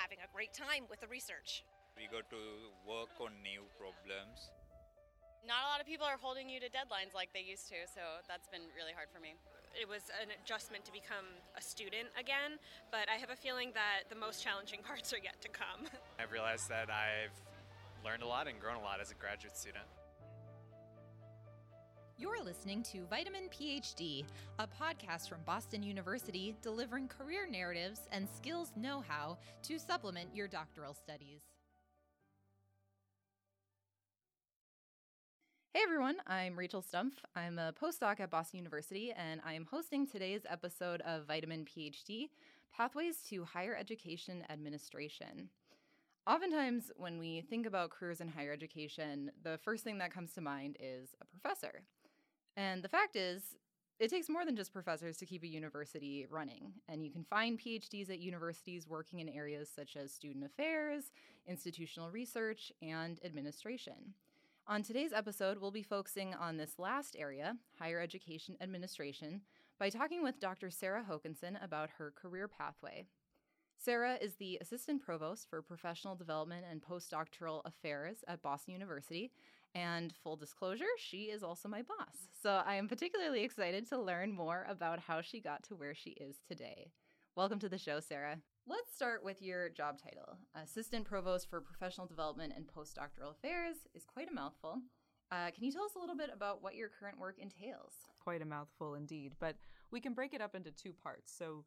having a great time with the research. We got to work on new problems. Not a lot of people are holding you to deadlines like they used to, so that's been really hard for me. It was an adjustment to become a student again, but I have a feeling that the most challenging parts are yet to come. I've realized that I've learned a lot and grown a lot as a graduate student. You're listening to Vitamin PhD, a podcast from Boston University delivering career narratives and skills know how to supplement your doctoral studies. Hey everyone, I'm Rachel Stumpf. I'm a postdoc at Boston University, and I am hosting today's episode of Vitamin PhD Pathways to Higher Education Administration. Oftentimes, when we think about careers in higher education, the first thing that comes to mind is a professor. And the fact is, it takes more than just professors to keep a university running. And you can find PhDs at universities working in areas such as student affairs, institutional research, and administration. On today's episode, we'll be focusing on this last area, higher education administration, by talking with Dr. Sarah Hokanson about her career pathway. Sarah is the Assistant Provost for Professional Development and Postdoctoral Affairs at Boston University. And full disclosure, she is also my boss. So I am particularly excited to learn more about how she got to where she is today. Welcome to the show, Sarah. Let's start with your job title. Assistant Provost for Professional Development and Postdoctoral Affairs is quite a mouthful. Uh, can you tell us a little bit about what your current work entails? Quite a mouthful indeed, but we can break it up into two parts. So,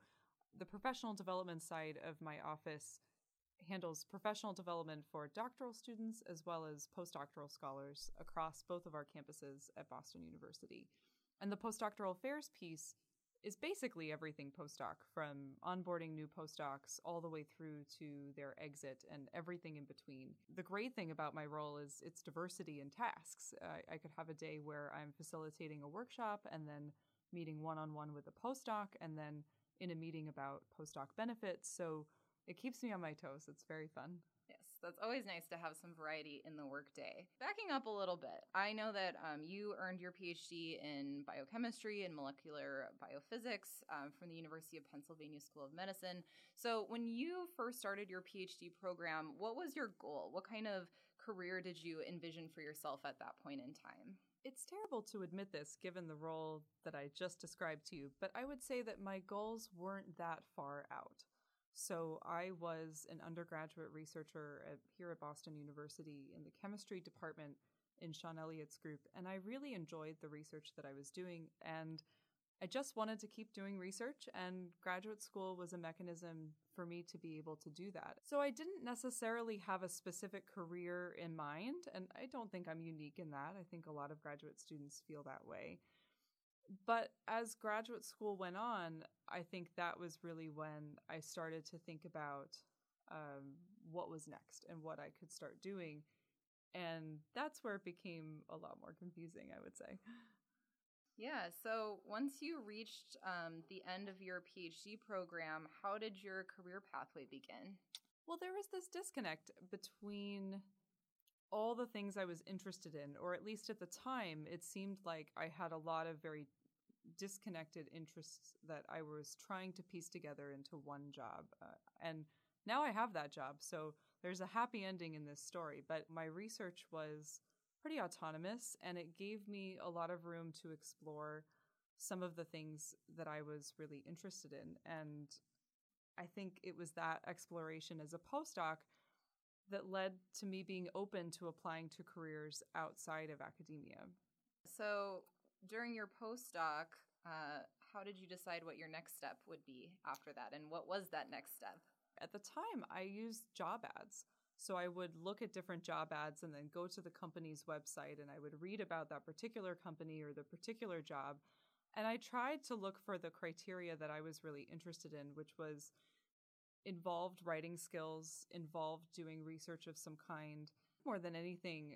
the professional development side of my office handles professional development for doctoral students as well as postdoctoral scholars across both of our campuses at Boston University. And the postdoctoral affairs piece is basically everything postdoc from onboarding new postdocs all the way through to their exit and everything in between. The great thing about my role is its diversity in tasks. I, I could have a day where I'm facilitating a workshop and then meeting one on one with a postdoc and then in a meeting about postdoc benefits. So it keeps me on my toes. It's very fun. Yes, that's always nice to have some variety in the workday. Backing up a little bit, I know that um, you earned your PhD in biochemistry and molecular biophysics um, from the University of Pennsylvania School of Medicine. So, when you first started your PhD program, what was your goal? What kind of career did you envision for yourself at that point in time? It's terrible to admit this given the role that I just described to you, but I would say that my goals weren't that far out. So I was an undergraduate researcher at, here at Boston University in the chemistry department in Sean Elliott's group, and I really enjoyed the research that I was doing. And I just wanted to keep doing research, and graduate school was a mechanism for me to be able to do that. So I didn't necessarily have a specific career in mind, and I don't think I'm unique in that. I think a lot of graduate students feel that way. But as graduate school went on, I think that was really when I started to think about um, what was next and what I could start doing. And that's where it became a lot more confusing, I would say. Yeah. So once you reached um, the end of your PhD program, how did your career pathway begin? Well, there was this disconnect between all the things I was interested in, or at least at the time, it seemed like I had a lot of very disconnected interests that I was trying to piece together into one job. Uh, and now I have that job. So there's a happy ending in this story. But my research was pretty autonomous and it gave me a lot of room to explore some of the things that I was really interested in. And I think it was that exploration as a postdoc that led to me being open to applying to careers outside of academia. So, during your postdoc, uh, how did you decide what your next step would be after that? And what was that next step? At the time, I used job ads. So I would look at different job ads and then go to the company's website and I would read about that particular company or the particular job. And I tried to look for the criteria that I was really interested in, which was involved writing skills, involved doing research of some kind. More than anything,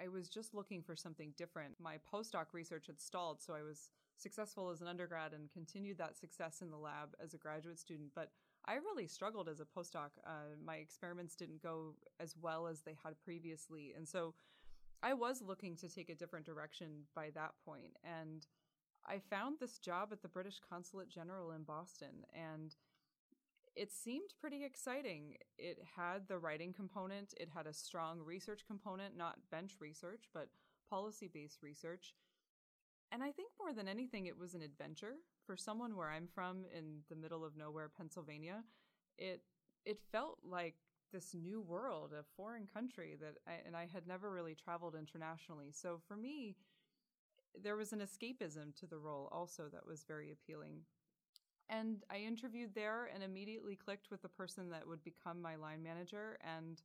I was just looking for something different. My postdoc research had stalled, so I was successful as an undergrad and continued that success in the lab as a graduate student. But I really struggled as a postdoc. Uh, my experiments didn't go as well as they had previously. And so I was looking to take a different direction by that point. And I found this job at the British Consulate General in Boston. And it seemed pretty exciting. It had the writing component, it had a strong research component, not bench research, but policy based research. And I think more than anything, it was an adventure. For someone where I'm from in the middle of nowhere, Pennsylvania, it it felt like this new world, a foreign country that I, and I had never really traveled internationally. So for me, there was an escapism to the role also that was very appealing. And I interviewed there and immediately clicked with the person that would become my line manager and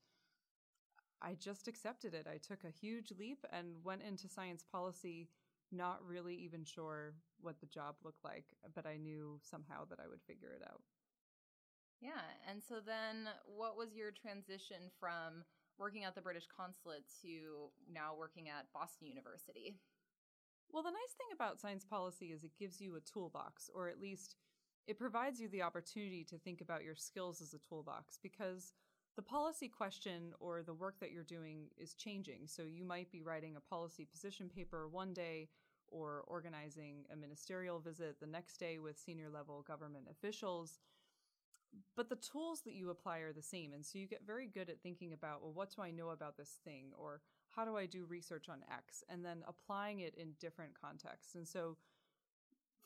I just accepted it. I took a huge leap and went into science policy not really even sure what the job looked like, but I knew somehow that I would figure it out. Yeah. And so then what was your transition from working at the British consulate to now working at Boston University? Well, the nice thing about science policy is it gives you a toolbox, or at least it provides you the opportunity to think about your skills as a toolbox because the policy question or the work that you're doing is changing. So you might be writing a policy position paper one day or organizing a ministerial visit the next day with senior level government officials but the tools that you apply are the same. And so you get very good at thinking about, well, what do I know about this thing? Or how do I do research on X? And then applying it in different contexts. And so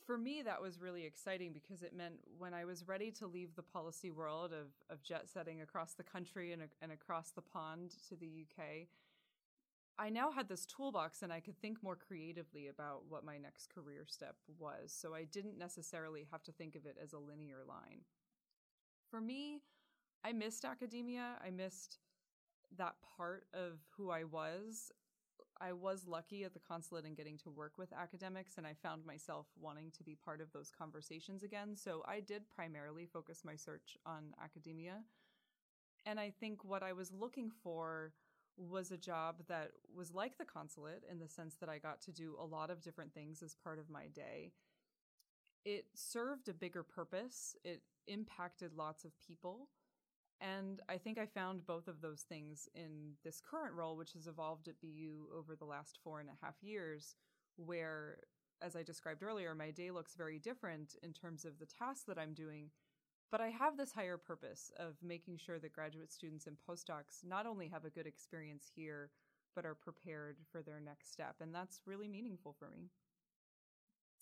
for me, that was really exciting because it meant when I was ready to leave the policy world of, of jet setting across the country and, and across the pond to the UK, I now had this toolbox and I could think more creatively about what my next career step was. So I didn't necessarily have to think of it as a linear line for me, I missed academia. I missed that part of who I was. I was lucky at the consulate in getting to work with academics, and I found myself wanting to be part of those conversations again. So I did primarily focus my search on academia. And I think what I was looking for was a job that was like the consulate in the sense that I got to do a lot of different things as part of my day. It served a bigger purpose. It impacted lots of people. And I think I found both of those things in this current role, which has evolved at BU over the last four and a half years, where, as I described earlier, my day looks very different in terms of the tasks that I'm doing. But I have this higher purpose of making sure that graduate students and postdocs not only have a good experience here, but are prepared for their next step. And that's really meaningful for me.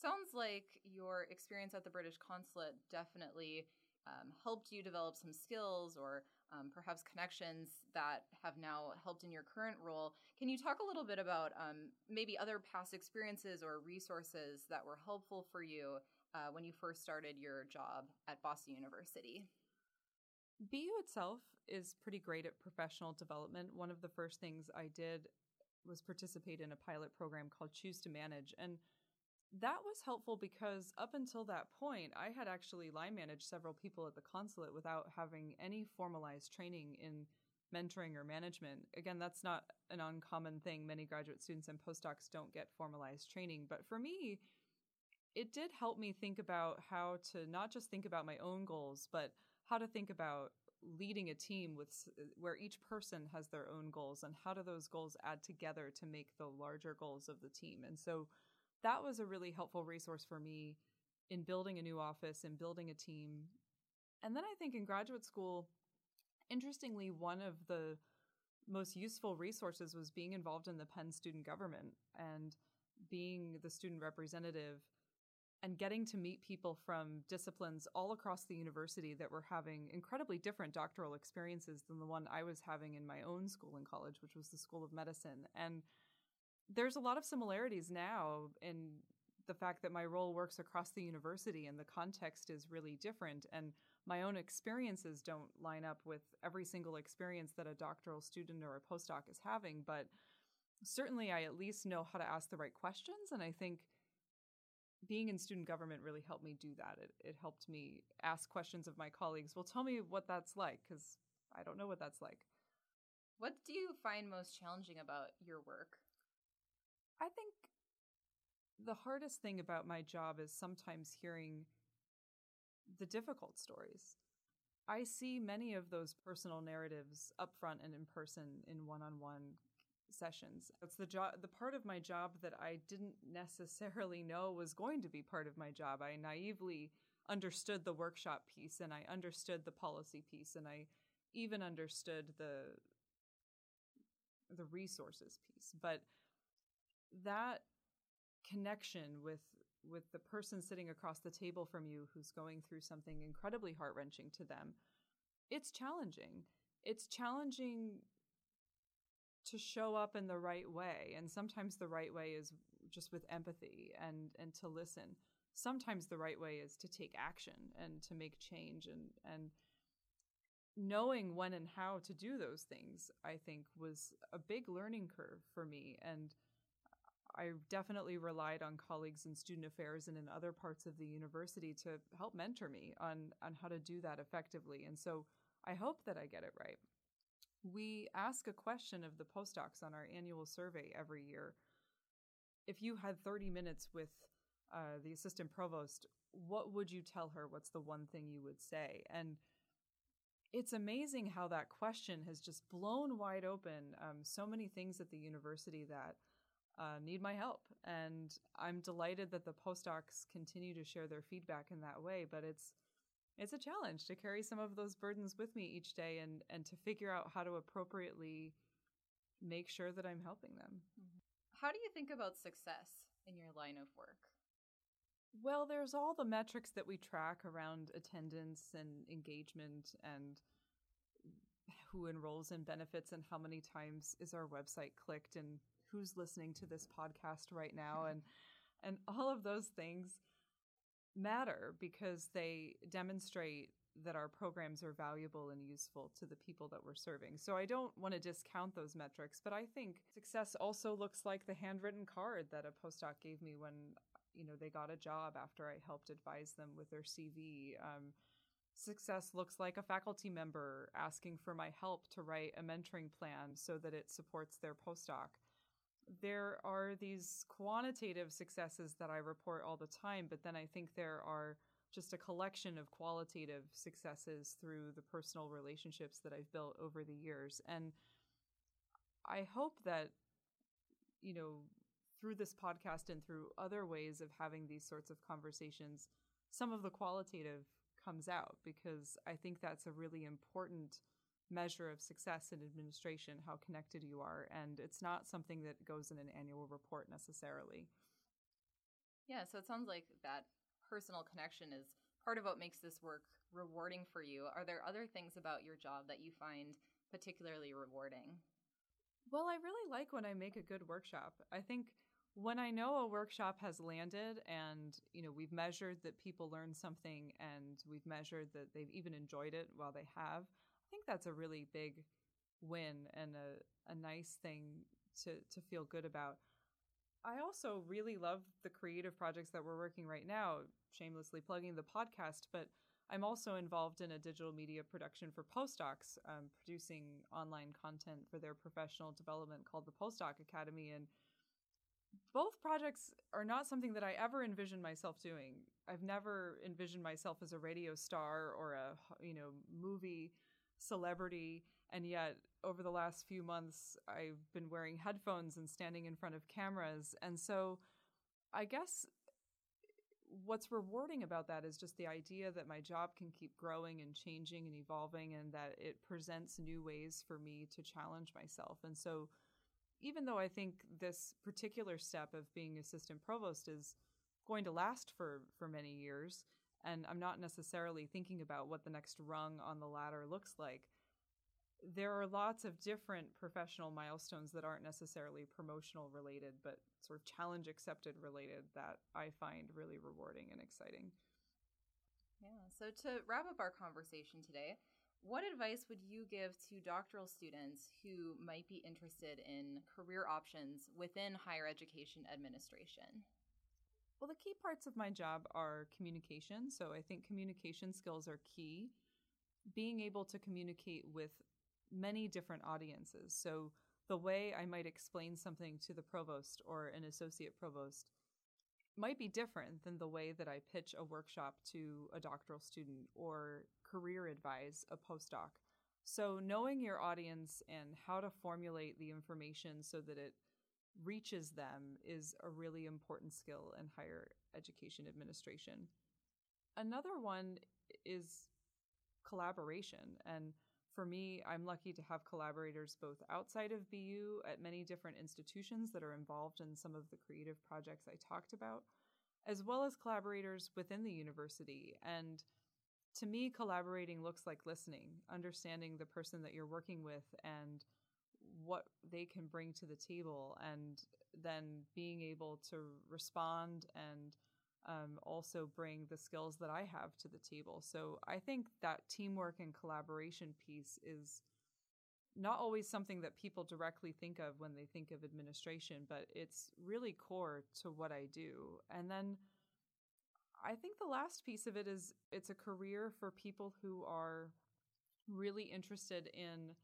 Sounds like your experience at the British consulate definitely um, helped you develop some skills or um, perhaps connections that have now helped in your current role. Can you talk a little bit about um, maybe other past experiences or resources that were helpful for you uh, when you first started your job at Boston University? BU itself is pretty great at professional development. One of the first things I did was participate in a pilot program called Choose to Manage. And that was helpful because up until that point, I had actually line managed several people at the consulate without having any formalized training in mentoring or management. Again, that's not an uncommon thing. Many graduate students and postdocs don't get formalized training. But for me, it did help me think about how to not just think about my own goals, but how to think about leading a team with uh, where each person has their own goals and how do those goals add together to make the larger goals of the team. And so that was a really helpful resource for me in building a new office and building a team. And then I think in graduate school, interestingly, one of the most useful resources was being involved in the Penn student government and being the student representative and getting to meet people from disciplines all across the university that were having incredibly different doctoral experiences than the one I was having in my own school and college, which was the School of Medicine. And there's a lot of similarities now in the fact that my role works across the university and the context is really different and my own experiences don't line up with every single experience that a doctoral student or a postdoc is having but certainly i at least know how to ask the right questions and i think being in student government really helped me do that. It, it helped me ask questions of my colleagues well tell me what that's like because i don't know what that's like. What do you find most challenging about your work I think the hardest thing about my job is sometimes hearing the difficult stories. I see many of those personal narratives up front and in person in one-on-one sessions. It's the job the part of my job that I didn't necessarily know was going to be part of my job. I naively understood the workshop piece and I understood the policy piece and I even understood the the resources piece. But that connection with with the person sitting across the table from you who's going through something incredibly heart-wrenching to them it's challenging. It's challenging to show up in the right way and sometimes the right way is just with empathy and and to listen. Sometimes the right way is to take action and to make change and and knowing when and how to do those things i think was a big learning curve for me and I definitely relied on colleagues in student affairs and in other parts of the university to help mentor me on, on how to do that effectively. And so I hope that I get it right. We ask a question of the postdocs on our annual survey every year. If you had 30 minutes with uh, the assistant provost, what would you tell her? What's the one thing you would say? And it's amazing how that question has just blown wide open um, so many things at the university that uh, need my help. And I'm delighted that the postdocs continue to share their feedback in that way. But it's it's a challenge to carry some of those burdens with me each day and and to figure out how to appropriately make sure that I'm helping them. Mm-hmm. How do you think about success in your line of work? Well, there's all the metrics that we track around attendance and engagement and who enrolls in benefits and how many times is our website clicked and who's listening to this podcast right now and and all of those things matter because they demonstrate that our programs are valuable and useful to the people that we're serving. So I don't want to discount those metrics, but I think success also looks like the handwritten card that a postdoc gave me when you know they got a job after I helped advise them with their CV. Um, success looks like a faculty member asking for my help to write a mentoring plan so that it supports their postdoc there are these quantitative successes that I report all the time, but then I think there are just a collection of qualitative successes through the personal relationships that I've built over the years. And I hope that, you know, through this podcast and through other ways of having these sorts of conversations, some of the qualitative comes out because I think that's a really important measure of success in administration, how connected you are. And it's not something that goes in an annual report necessarily. Yeah, so it sounds like that personal connection is part of what makes this work rewarding for you. Are there other things about your job that you find particularly rewarding? Well, I really like when I make a good workshop. I think when I know a workshop has landed and, you know, we've measured that people learned something and we've measured that they've even enjoyed it while they have, think that's a really big win and a, a nice thing to, to feel good about. I also really love the creative projects that we're working right now, shamelessly plugging the podcast, but I'm also involved in a digital media production for postdocs, um, producing online content for their professional development called the Postdoc Academy. And both projects are not something that I ever envisioned myself doing. I've never envisioned myself as a radio star or a you know movie celebrity and yet over the last few months I've been wearing headphones and standing in front of cameras. And so I guess what's rewarding about that is just the idea that my job can keep growing and changing and evolving and that it presents new ways for me to challenge myself. And so even though I think this particular step of being assistant provost is going to last for for many years and I'm not necessarily thinking about what the next rung on the ladder looks like. There are lots of different professional milestones that aren't necessarily promotional related, but sort of challenge accepted related that I find really rewarding and exciting. Yeah, so to wrap up our conversation today, what advice would you give to doctoral students who might be interested in career options within higher education administration? Well, the key parts of my job are communication. So I think communication skills are key. Being able to communicate with many different audiences. So the way I might explain something to the provost or an associate provost might be different than the way that I pitch a workshop to a doctoral student or career advise a postdoc. So, knowing your audience and how to formulate the information so that it reaches them is a really important skill in higher education administration. another one is collaboration. And for me, I'm lucky to have collaborators both outside of BU at many different institutions that are involved in some of the creative projects I talked about, as well as collaborators within the university. And to me, collaborating looks like listening, understanding the person that you're working with and what they can bring to the table, and then being able to respond and um, also bring the skills that I have to the table. So I think that teamwork and collaboration piece is not always something that people directly think of when they think of administration, but it's really core to what I do. And then I think the last piece of it is it's a career for people who are really interested in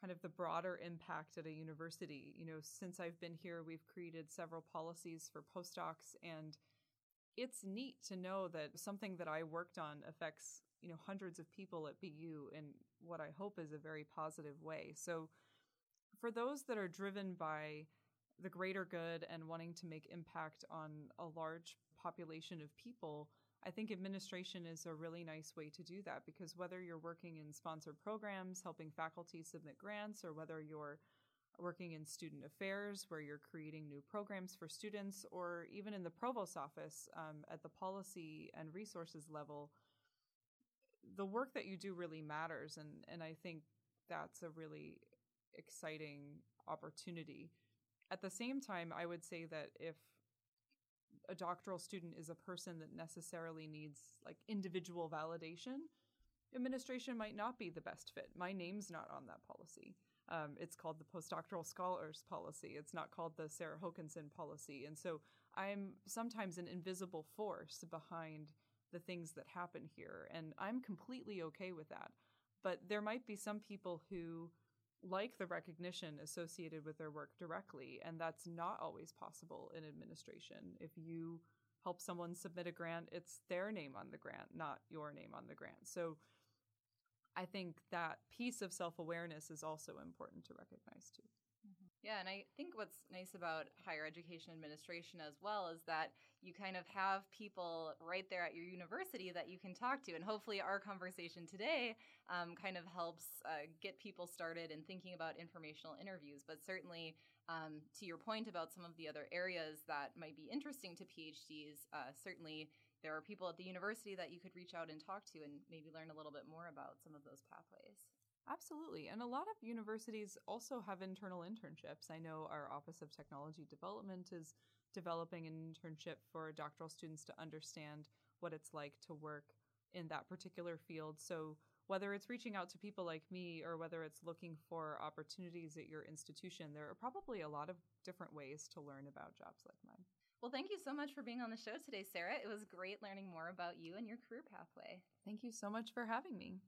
kind of the broader impact at a university. You know, since I've been here, we've created several policies for postdocs and it's neat to know that something that I worked on affects, you know, hundreds of people at BU in what I hope is a very positive way. So for those that are driven by the greater good and wanting to make impact on a large population of people, I think administration is a really nice way to do that because whether you're working in sponsored programs, helping faculty submit grants, or whether you're working in student affairs where you're creating new programs for students, or even in the provost office um, at the policy and resources level, the work that you do really matters. And, and I think that's a really exciting opportunity. At the same time, I would say that if a doctoral student is a person that necessarily needs like individual validation, administration might not be the best fit. My name's not on that policy. Um, it's called the postdoctoral scholars policy. It's not called the Sarah Hokanson policy. And so I'm sometimes an invisible force behind the things that happen here. And I'm completely okay with that. But there might be some people who like the recognition associated with their work directly, and that's not always possible in administration. If you help someone submit a grant, it's their name on the grant, not your name on the grant. So I think that piece of self awareness is also important to recognize too. Yeah, and I think what's nice about higher education administration as well is that you kind of have people right there at your university that you can talk to. And hopefully, our conversation today um, kind of helps uh, get people started in thinking about informational interviews. But certainly, um, to your point about some of the other areas that might be interesting to PhDs, uh, certainly there are people at the university that you could reach out and talk to and maybe learn a little bit more about some of those pathways. Absolutely. And a lot of universities also have internal internships. I know our Office of Technology Development is developing an internship for doctoral students to understand what it's like to work in that particular field. So, whether it's reaching out to people like me or whether it's looking for opportunities at your institution, there are probably a lot of different ways to learn about jobs like mine. Well, thank you so much for being on the show today, Sarah. It was great learning more about you and your career pathway. Thank you so much for having me.